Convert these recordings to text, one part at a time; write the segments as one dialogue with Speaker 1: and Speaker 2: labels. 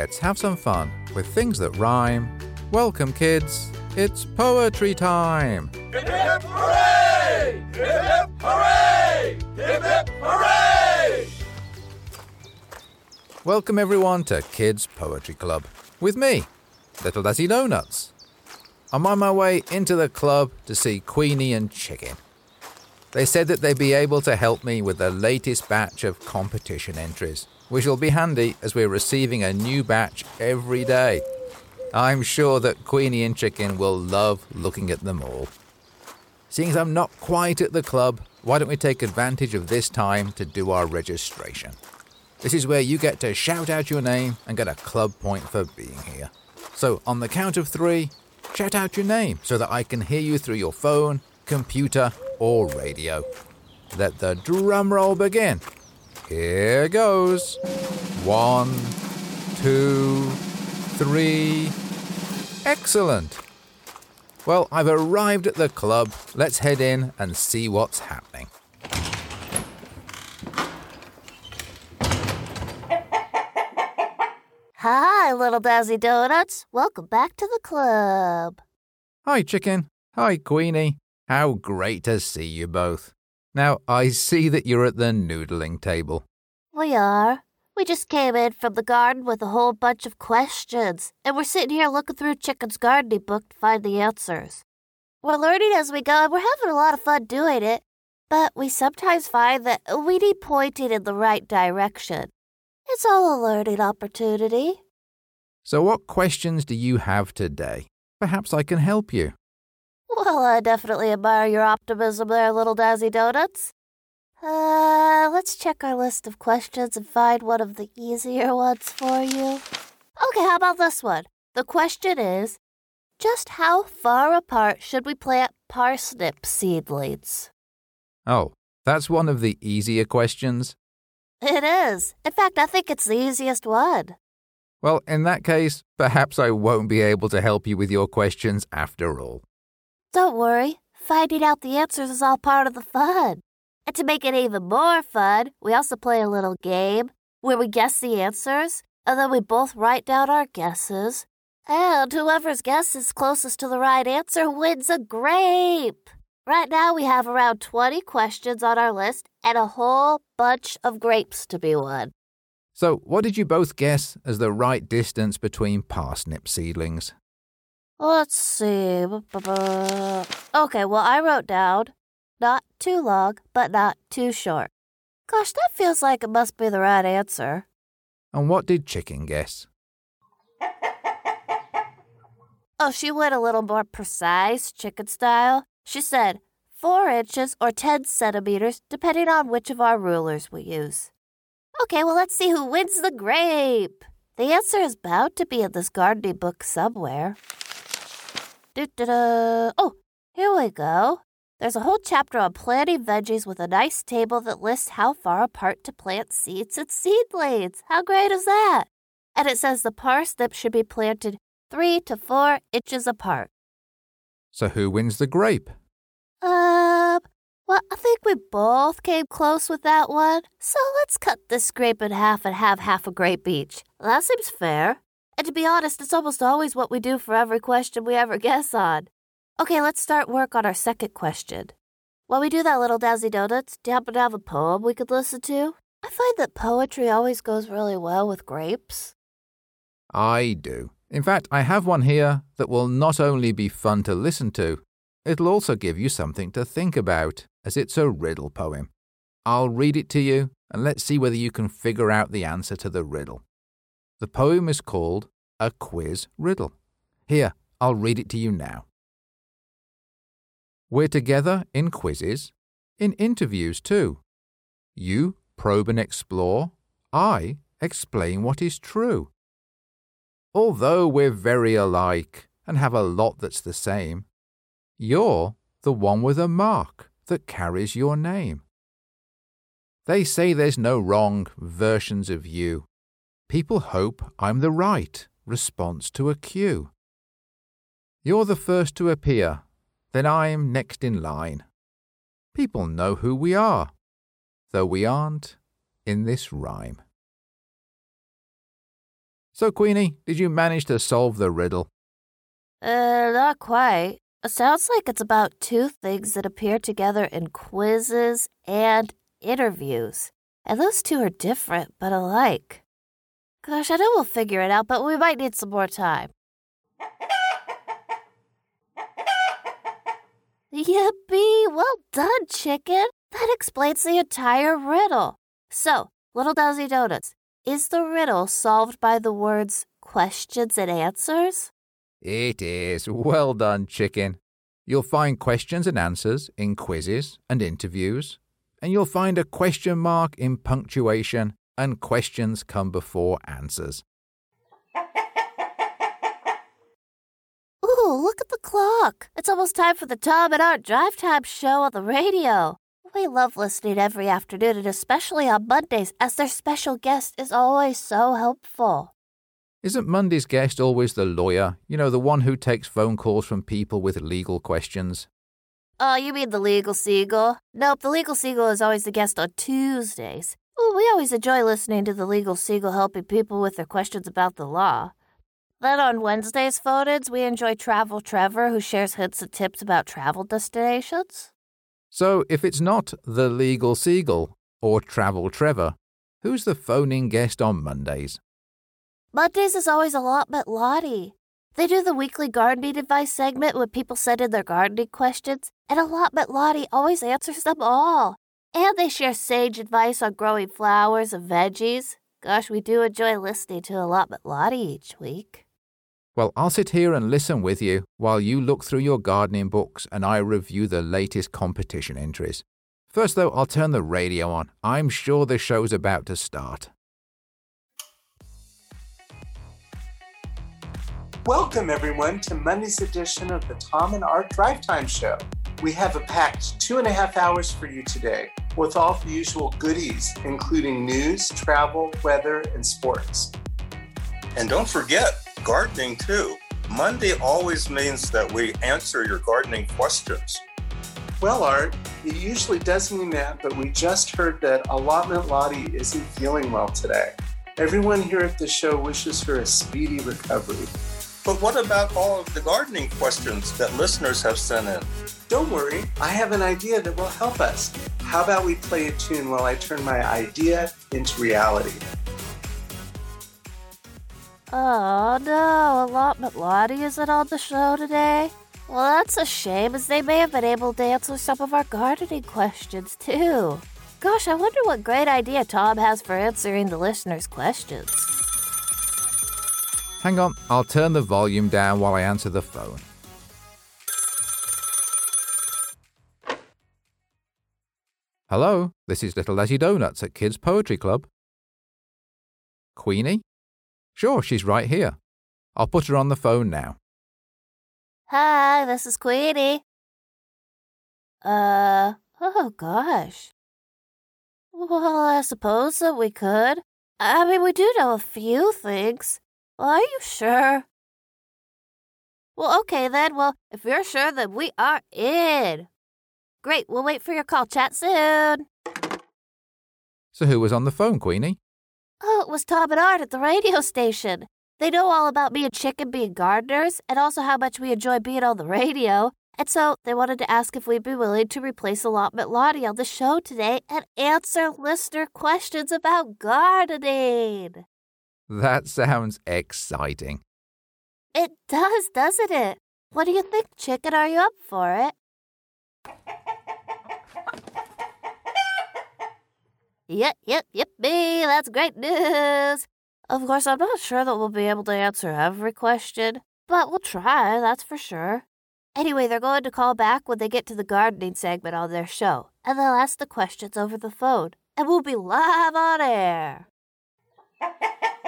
Speaker 1: Let's have some fun with things that rhyme. Welcome, kids. It's poetry time.
Speaker 2: Hip hip hooray! Hip hip hooray! Hip hip hooray!
Speaker 1: Welcome, everyone, to Kids Poetry Club with me, Little Dazzy Donuts. I'm on my way into the club to see Queenie and Chicken. They said that they'd be able to help me with the latest batch of competition entries, which will be handy as we're receiving a new batch every day. I'm sure that Queenie and Chicken will love looking at them all. Seeing as I'm not quite at the club, why don't we take advantage of this time to do our registration? This is where you get to shout out your name and get a club point for being here. So, on the count of three, shout out your name so that I can hear you through your phone, computer, or radio. Let the drum roll begin. Here goes. One, two, three. Excellent. Well, I've arrived at the club. Let's head in and see what's happening.
Speaker 3: Hi, little Dazzy Donuts. Welcome back to the club.
Speaker 1: Hi, Chicken. Hi, Queenie. How great to see you both. Now, I see that you're at the noodling table.
Speaker 3: We are. We just came in from the garden with a whole bunch of questions, and we're sitting here looking through Chicken's gardening book to find the answers. We're learning as we go, and we're having a lot of fun doing it, but we sometimes find that we need pointing in the right direction. It's all a learning opportunity.
Speaker 1: So, what questions do you have today? Perhaps I can help you.
Speaker 3: Well, I definitely admire your optimism there, little Dazzy Donuts. Uh, let's check our list of questions and find one of the easier ones for you. Okay, how about this one? The question is just how far apart should we plant parsnip seedlings?
Speaker 1: Oh, that's one of the easier questions.
Speaker 3: It is. In fact, I think it's the easiest one.
Speaker 1: Well, in that case, perhaps I won't be able to help you with your questions after all.
Speaker 3: Don't worry, finding out the answers is all part of the fun. And to make it even more fun, we also play a little game where we guess the answers, and then we both write down our guesses. And whoever's guess is closest to the right answer wins a grape. Right now, we have around 20 questions on our list and a whole bunch of grapes to be won.
Speaker 1: So, what did you both guess as the right distance between parsnip seedlings?
Speaker 3: Let's see. Okay, well, I wrote down not too long, but not too short. Gosh, that feels like it must be the right answer.
Speaker 1: And what did Chicken guess?
Speaker 3: Oh, she went a little more precise, chicken style. She said four inches or 10 centimeters, depending on which of our rulers we use. Okay, well, let's see who wins the grape. The answer is bound to be in this gardening book somewhere. Da-da-da. Oh, here we go. There's a whole chapter on planting veggies with a nice table that lists how far apart to plant seeds and seedlings. How great is that? And it says the parsnip should be planted three to four inches apart.
Speaker 1: So, who wins the grape?
Speaker 3: Um, well, I think we both came close with that one. So let's cut this grape in half and have half a grape each. That seems fair. And to be honest, it's almost always what we do for every question we ever guess on. Okay, let's start work on our second question. While we do that, little Dazzy Donuts, do you happen to have a poem we could listen to? I find that poetry always goes really well with grapes.
Speaker 1: I do. In fact, I have one here that will not only be fun to listen to, it'll also give you something to think about, as it's a riddle poem. I'll read it to you, and let's see whether you can figure out the answer to the riddle. The poem is called A Quiz Riddle. Here, I'll read it to you now. We're together in quizzes, in interviews too. You probe and explore, I explain what is true. Although we're very alike and have a lot that's the same, you're the one with a mark that carries your name. They say there's no wrong versions of you. People hope I'm the right response to a cue. You're the first to appear, then I'm next in line. People know who we are, though we aren't in this rhyme. So, Queenie, did you manage to solve the riddle?
Speaker 3: Uh, not quite. It sounds like it's about two things that appear together in quizzes and interviews. And those two are different but alike. Gosh, I know we'll figure it out, but we might need some more time. Yippee! Well done, chicken! That explains the entire riddle. So, Little Dazzy Donuts, is the riddle solved by the words questions and answers?
Speaker 1: It is. Well done, chicken. You'll find questions and answers in quizzes and interviews, and you'll find a question mark in punctuation, and questions come before answers.
Speaker 3: Ooh, look at the clock. It's almost time for the Tom and Art Drive Time show on the radio. We love listening every afternoon and especially on Mondays as their special guest is always so helpful.
Speaker 1: Isn't Monday's guest always the lawyer? You know, the one who takes phone calls from people with legal questions?
Speaker 3: Oh, you mean the Legal Seagull? Nope, the Legal Seagull is always the guest on Tuesdays. We always enjoy listening to the Legal Seagull helping people with their questions about the law. Then on Wednesday's phone we enjoy Travel Trevor, who shares hints and tips about travel destinations.
Speaker 1: So if it's not the Legal Seagull or Travel Trevor, who's the phoning guest on Mondays?
Speaker 3: Mondays is always Allotment Lottie. They do the weekly gardening advice segment when people send in their gardening questions, and Allotment Lottie always answers them all. And they share sage advice on growing flowers and veggies. Gosh, we do enjoy listening to Allotment Lottie each week.
Speaker 1: Well, I'll sit here and listen with you while you look through your gardening books and I review the latest competition entries. First, though, I'll turn the radio on. I'm sure the show's about to start.
Speaker 4: Welcome, everyone, to Monday's edition of the Tom and Art Drive Time Show. We have a packed two and a half hours for you today with all the usual goodies, including news, travel, weather, and sports.
Speaker 5: And don't forget, gardening too. Monday always means that we answer your gardening questions.
Speaker 4: Well, Art, it usually does mean that, but we just heard that Allotment Lottie isn't feeling well today. Everyone here at the show wishes her a speedy recovery.
Speaker 5: But what about all of the gardening questions that listeners have sent in?
Speaker 4: Don't worry, I have an idea that will help us. How about we play a tune while I turn my idea into reality?
Speaker 3: Oh no, Allotment Lottie isn't on the show today. Well, that's a shame, as they may have been able to answer some of our gardening questions too. Gosh, I wonder what great idea Tom has for answering the listeners' questions.
Speaker 1: Hang on, I'll turn the volume down while I answer the phone. Hello, this is Little Leslie Donuts at Kids Poetry Club. Queenie? Sure, she's right here. I'll put her on the phone now.
Speaker 3: Hi, this is Queenie. Uh, oh gosh. Well, I suppose that we could. I mean, we do know a few things. Well, are you sure? Well, okay then. Well, if you're sure, then we are in. Great, we'll wait for your call. Chat soon.
Speaker 1: So, who was on the phone, Queenie?
Speaker 3: Oh, it was Tom and Art at the radio station. They know all about me and Chicken being gardeners and also how much we enjoy being on the radio. And so they wanted to ask if we'd be willing to replace Allotment Lottie on the show today and answer listener questions about gardening.
Speaker 1: That sounds exciting.
Speaker 3: It does, doesn't it? What do you think, Chicken? Are you up for it? Yep, yep, yep, me. That's great news. Of course, I'm not sure that we'll be able to answer every question, but we'll try, that's for sure. Anyway, they're going to call back when they get to the gardening segment on their show, and they'll ask the questions over the phone, and we'll be live on air.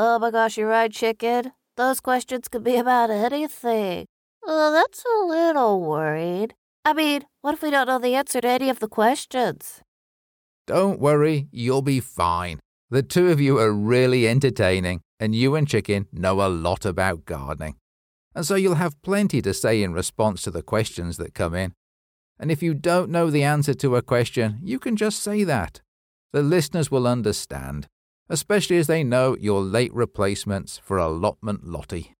Speaker 3: oh my gosh, you're right, chicken. Those questions could be about anything. Oh, that's a little worried. I mean, what if we don't know the answer to any of the questions?
Speaker 1: Don't worry, you'll be fine. The two of you are really entertaining, and you and Chicken know a lot about gardening. And so you'll have plenty to say in response to the questions that come in. And if you don't know the answer to a question, you can just say that. The listeners will understand, especially as they know you're late replacements for allotment Lottie.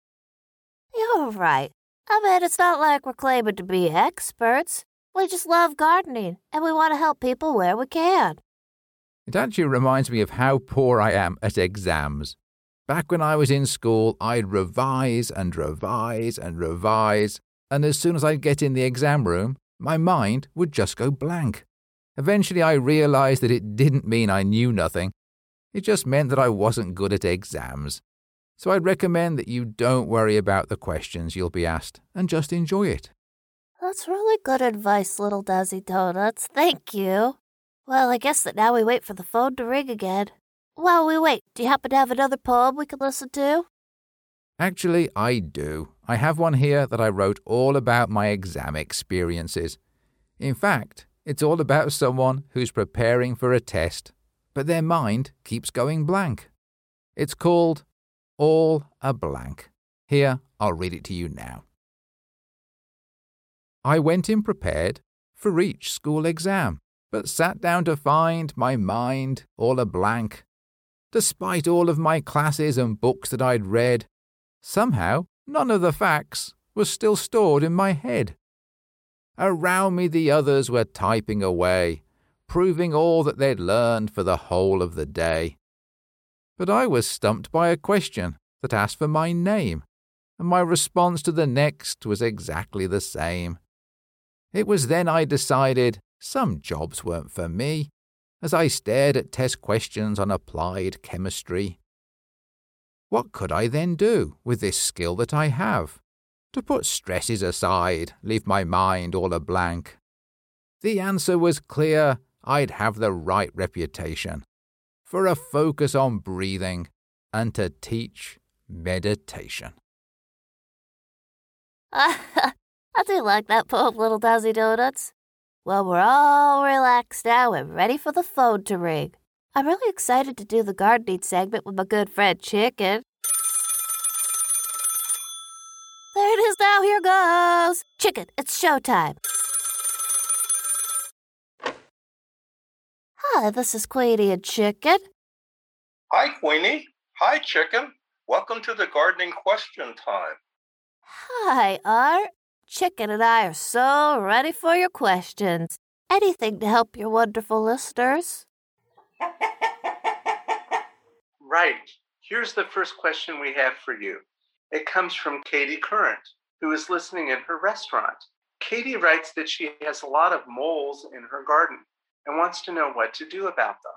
Speaker 3: You're right. I mean, it's not like we're claiming to be experts. We just love gardening, and we want to help people where we can.
Speaker 1: It actually reminds me of how poor I am at exams. Back when I was in school, I'd revise and revise and revise, and as soon as I'd get in the exam room, my mind would just go blank. Eventually, I realized that it didn't mean I knew nothing. It just meant that I wasn't good at exams. So I'd recommend that you don't worry about the questions you'll be asked and just enjoy it.
Speaker 3: That's really good advice, little Dazzy Donuts. Thank you. Well, I guess that now we wait for the phone to ring again. While we wait, do you happen to have another poem we can listen to?
Speaker 1: Actually, I do. I have one here that I wrote all about my exam experiences. In fact, it's all about someone who's preparing for a test, but their mind keeps going blank. It's called All a Blank. Here, I'll read it to you now. I went in prepared for each school exam, but sat down to find my mind all a blank. Despite all of my classes and books that I'd read, somehow none of the facts was still stored in my head. Around me the others were typing away, proving all that they'd learned for the whole of the day. But I was stumped by a question that asked for my name, and my response to the next was exactly the same. It was then I decided some jobs weren't for me, as I stared at test questions on applied chemistry. What could I then do with this skill that I have? To put stresses aside, leave my mind all a blank. The answer was clear I'd have the right reputation for a focus on breathing and to teach meditation.
Speaker 3: I do like that poem, Little Dazzy Donuts. Well, we're all relaxed now and ready for the phone to ring. I'm really excited to do the gardening segment with my good friend Chicken. There it is now, here goes. Chicken, it's showtime. Hi, this is Queenie and Chicken.
Speaker 5: Hi, Queenie. Hi, Chicken. Welcome to the gardening question time.
Speaker 3: Hi, Art. Chicken and I are so ready for your questions. Anything to help your wonderful listeners.
Speaker 4: Right. Here's the first question we have for you. It comes from Katie Current, who is listening in her restaurant. Katie writes that she has a lot of moles in her garden and wants to know what to do about them.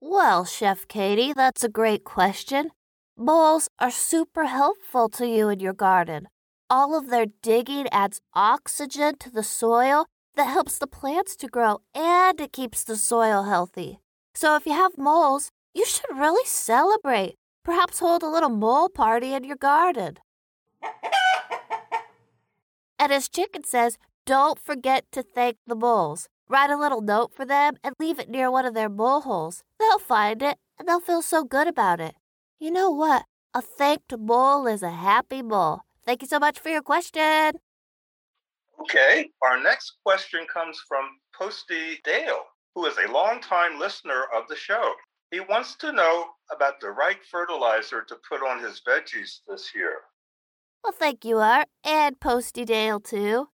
Speaker 3: Well, Chef Katie, that's a great question. Moles are super helpful to you in your garden. All of their digging adds oxygen to the soil that helps the plants to grow and it keeps the soil healthy. So if you have moles, you should really celebrate. Perhaps hold a little mole party in your garden. and as Chicken says, don't forget to thank the moles. Write a little note for them and leave it near one of their mole holes. They'll find it and they'll feel so good about it. You know what? A thanked mole is a happy mole. Thank you so much for your question.
Speaker 5: Okay, our next question comes from Posty Dale, who is a longtime listener of the show. He wants to know about the right fertilizer to put on his veggies this year.
Speaker 3: Well, thank you, Art, and Posty Dale, too.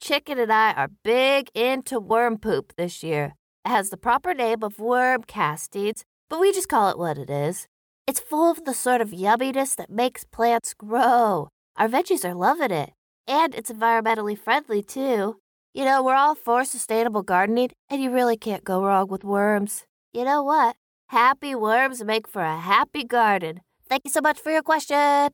Speaker 3: Chicken and I are big into worm poop this year. It has the proper name of worm castings, but we just call it what it is. It's full of the sort of yumminess that makes plants grow. Our veggies are loving it, and it's environmentally friendly, too. You know, we're all for sustainable gardening, and you really can't go wrong with worms. You know what? Happy worms make for a happy garden. Thank you so much for your question.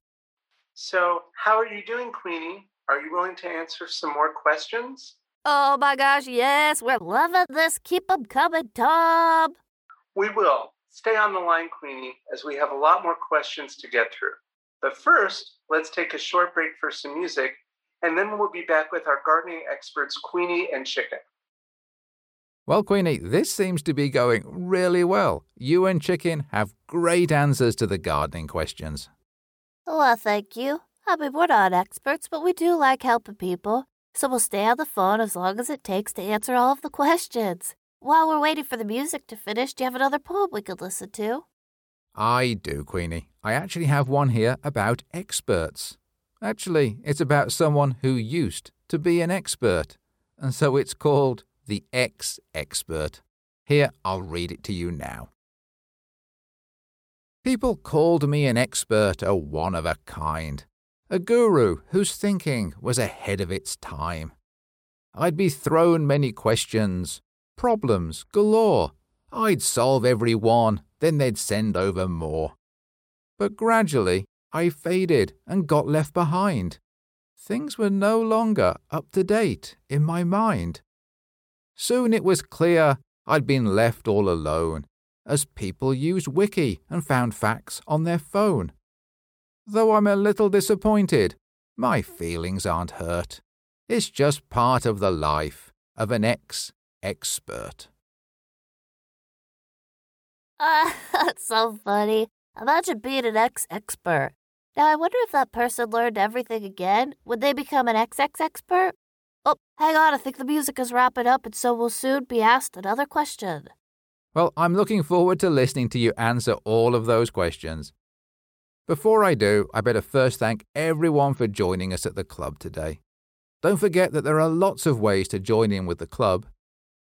Speaker 4: So, how are you doing, Queenie? Are you willing to answer some more questions?
Speaker 3: Oh my gosh, yes, we're loving this. Keep 'em coming, Tom.
Speaker 4: We will. Stay on the line, Queenie, as we have a lot more questions to get through. But first, let's take a short break for some music, and then we'll be back with our gardening experts, Queenie and Chicken.
Speaker 1: Well, Queenie, this seems to be going really well. You and Chicken have great answers to the gardening questions.
Speaker 3: Well, thank you. I mean, we're not experts, but we do like helping people. So we'll stay on the phone as long as it takes to answer all of the questions. While we're waiting for the music to finish, do you have another poem we could listen to?
Speaker 1: I do, Queenie. I actually have one here about experts. Actually, it's about someone who used to be an expert, and so it's called the Ex Expert. Here, I'll read it to you now. People called me an expert, a one of a kind, a guru whose thinking was ahead of its time. I'd be thrown many questions, problems galore. I'd solve every one, then they'd send over more. But gradually, I faded and got left behind. Things were no longer up to date in my mind. Soon it was clear I'd been left all alone as people used Wiki and found facts on their phone. Though I'm a little disappointed, my feelings aren't hurt. It's just part of the life of an ex expert.
Speaker 3: Ah, that's so funny. Imagine being an ex expert. Now, I wonder if that person learned everything again. Would they become an XX expert? Oh, hang on, I think the music is wrapping up, and so we'll soon be asked another question.
Speaker 1: Well, I'm looking forward to listening to you answer all of those questions. Before I do, I better first thank everyone for joining us at the club today. Don't forget that there are lots of ways to join in with the club.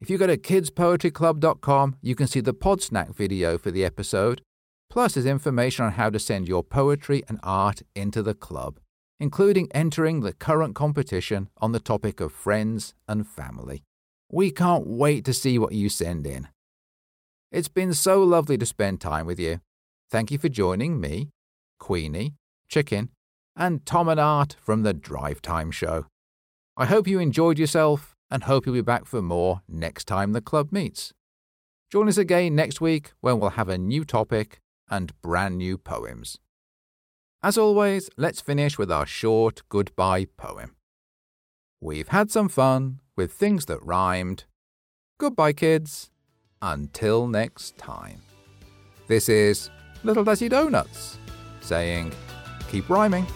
Speaker 1: If you go to kidspoetryclub.com, you can see the Podsnack video for the episode, plus there's information on how to send your poetry and art into the club, including entering the current competition on the topic of friends and family. We can't wait to see what you send in. It's been so lovely to spend time with you. Thank you for joining me, Queenie, Chicken, and Tom and Art from the Drive Time Show. I hope you enjoyed yourself and hope you'll be back for more next time the club meets. Join us again next week when we'll have a new topic and brand new poems. As always, let's finish with our short goodbye poem. We've had some fun with things that rhymed. Goodbye, kids. Until next time. This is Little Dazzy Donuts saying, keep rhyming.